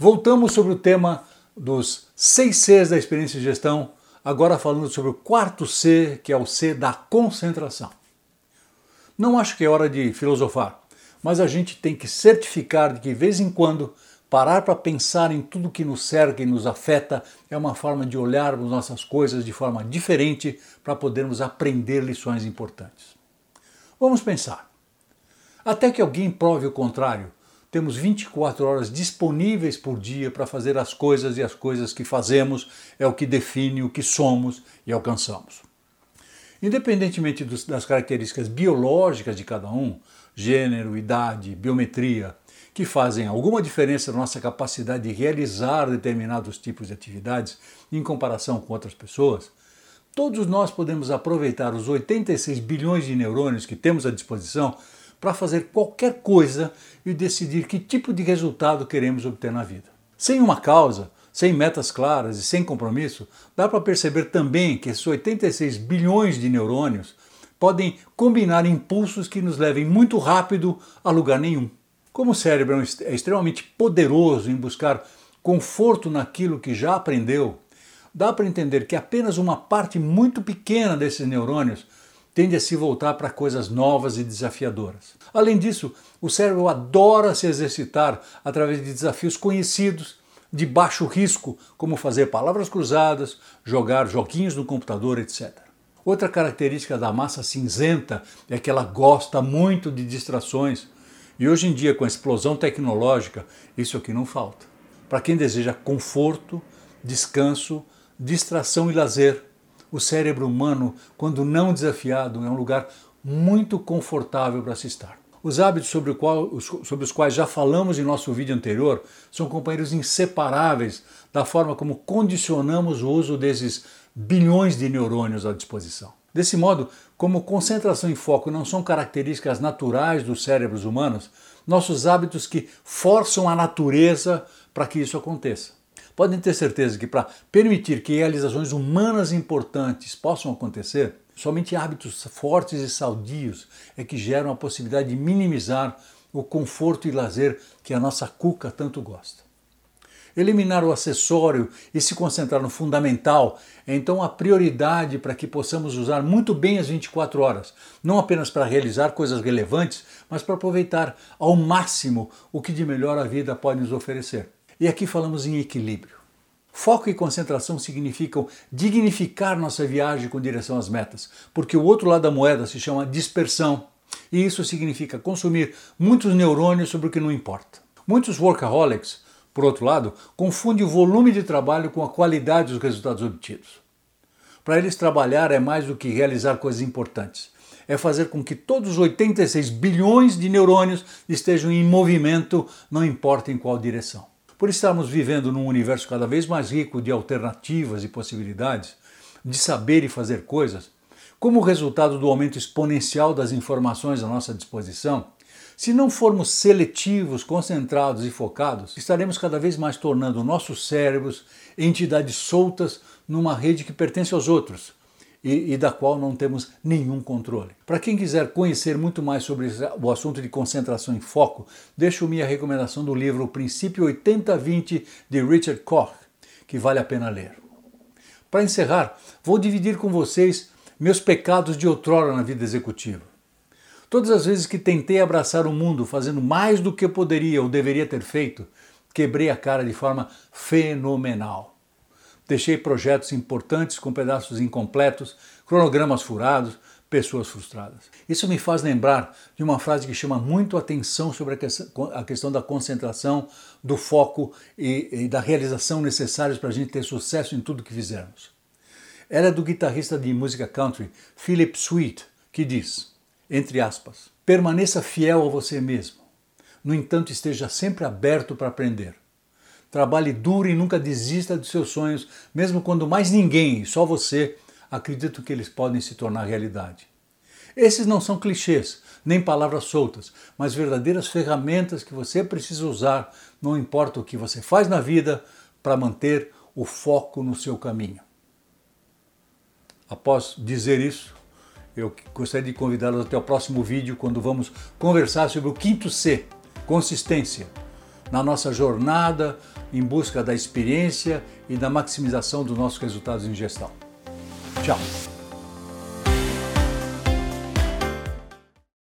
Voltamos sobre o tema dos seis Cs da experiência de gestão, agora falando sobre o quarto C, que é o C da concentração. Não acho que é hora de filosofar, mas a gente tem que certificar de que, de vez em quando, parar para pensar em tudo que nos cerca e nos afeta é uma forma de olharmos nossas coisas de forma diferente para podermos aprender lições importantes. Vamos pensar. Até que alguém prove o contrário, temos 24 horas disponíveis por dia para fazer as coisas e as coisas que fazemos é o que define o que somos e alcançamos. Independentemente dos, das características biológicas de cada um, gênero, idade, biometria, que fazem alguma diferença na nossa capacidade de realizar determinados tipos de atividades em comparação com outras pessoas, todos nós podemos aproveitar os 86 bilhões de neurônios que temos à disposição para fazer qualquer coisa e decidir que tipo de resultado queremos obter na vida. Sem uma causa, sem metas claras e sem compromisso, dá para perceber também que esses 86 bilhões de neurônios podem combinar impulsos que nos levem muito rápido a lugar nenhum. Como o cérebro é extremamente poderoso em buscar conforto naquilo que já aprendeu, dá para entender que apenas uma parte muito pequena desses neurônios tende a se voltar para coisas novas e desafiadoras. Além disso, o cérebro adora se exercitar através de desafios conhecidos, de baixo risco, como fazer palavras cruzadas, jogar joguinhos no computador, etc. Outra característica da massa cinzenta é que ela gosta muito de distrações. E hoje em dia, com a explosão tecnológica, isso aqui não falta. Para quem deseja conforto, descanso, distração e lazer, o cérebro humano, quando não desafiado, é um lugar muito confortável para se estar. Os hábitos sobre, qual, sobre, os quais já falamos em nosso vídeo anterior são companheiros inseparáveis da forma como condicionamos o uso desses bilhões de neurônios à disposição. Desse modo, como concentração e foco não são características naturais dos cérebros humanos, nossos hábitos que forçam a natureza para que isso aconteça. Podem ter certeza que para permitir que realizações humanas importantes possam acontecer, somente hábitos fortes e saudios é que geram a possibilidade de minimizar o conforto e lazer que a nossa cuca tanto gosta. Eliminar o acessório e se concentrar no fundamental é então a prioridade para que possamos usar muito bem as 24 horas, não apenas para realizar coisas relevantes, mas para aproveitar ao máximo o que de melhor a vida pode nos oferecer. E aqui falamos em equilíbrio. Foco e concentração significam dignificar nossa viagem com direção às metas, porque o outro lado da moeda se chama dispersão, e isso significa consumir muitos neurônios sobre o que não importa. Muitos workaholics, por outro lado, confundem o volume de trabalho com a qualidade dos resultados obtidos. Para eles, trabalhar é mais do que realizar coisas importantes. É fazer com que todos os 86 bilhões de neurônios estejam em movimento, não importa em qual direção. Por estarmos vivendo num universo cada vez mais rico de alternativas e possibilidades, de saber e fazer coisas, como resultado do aumento exponencial das informações à nossa disposição, se não formos seletivos, concentrados e focados, estaremos cada vez mais tornando nossos cérebros entidades soltas numa rede que pertence aos outros, e, e, da qual não temos nenhum controle. Para quem quiser conhecer muito mais sobre o assunto de concentração e foco, deixo minha recomendação do livro O Princípio 80-20 de Richard Koch, que vale a pena ler. Para encerrar, vou dividir com vocês meus pecados de outrora na vida executiva. Todas as vezes que tentei abraçar o mundo fazendo mais do que poderia ou deveria ter feito, quebrei a cara de forma fenomenal. Deixei projetos importantes com pedaços incompletos, cronogramas furados, pessoas frustradas. Isso me faz lembrar de uma frase que chama muito atenção sobre a questão da concentração, do foco e, e da realização necessários para a gente ter sucesso em tudo que fizermos. Ela é do guitarrista de música country Philip Sweet, que diz, entre aspas, permaneça fiel a você mesmo. No entanto, esteja sempre aberto para aprender. Trabalhe duro e nunca desista dos seus sonhos, mesmo quando mais ninguém, só você, acredita que eles podem se tornar realidade. Esses não são clichês, nem palavras soltas, mas verdadeiras ferramentas que você precisa usar, não importa o que você faz na vida, para manter o foco no seu caminho. Após dizer isso, eu gostaria de convidá-los até o próximo vídeo, quando vamos conversar sobre o quinto C, consistência na nossa jornada em busca da experiência e da maximização dos nossos resultados em gestão. Tchau!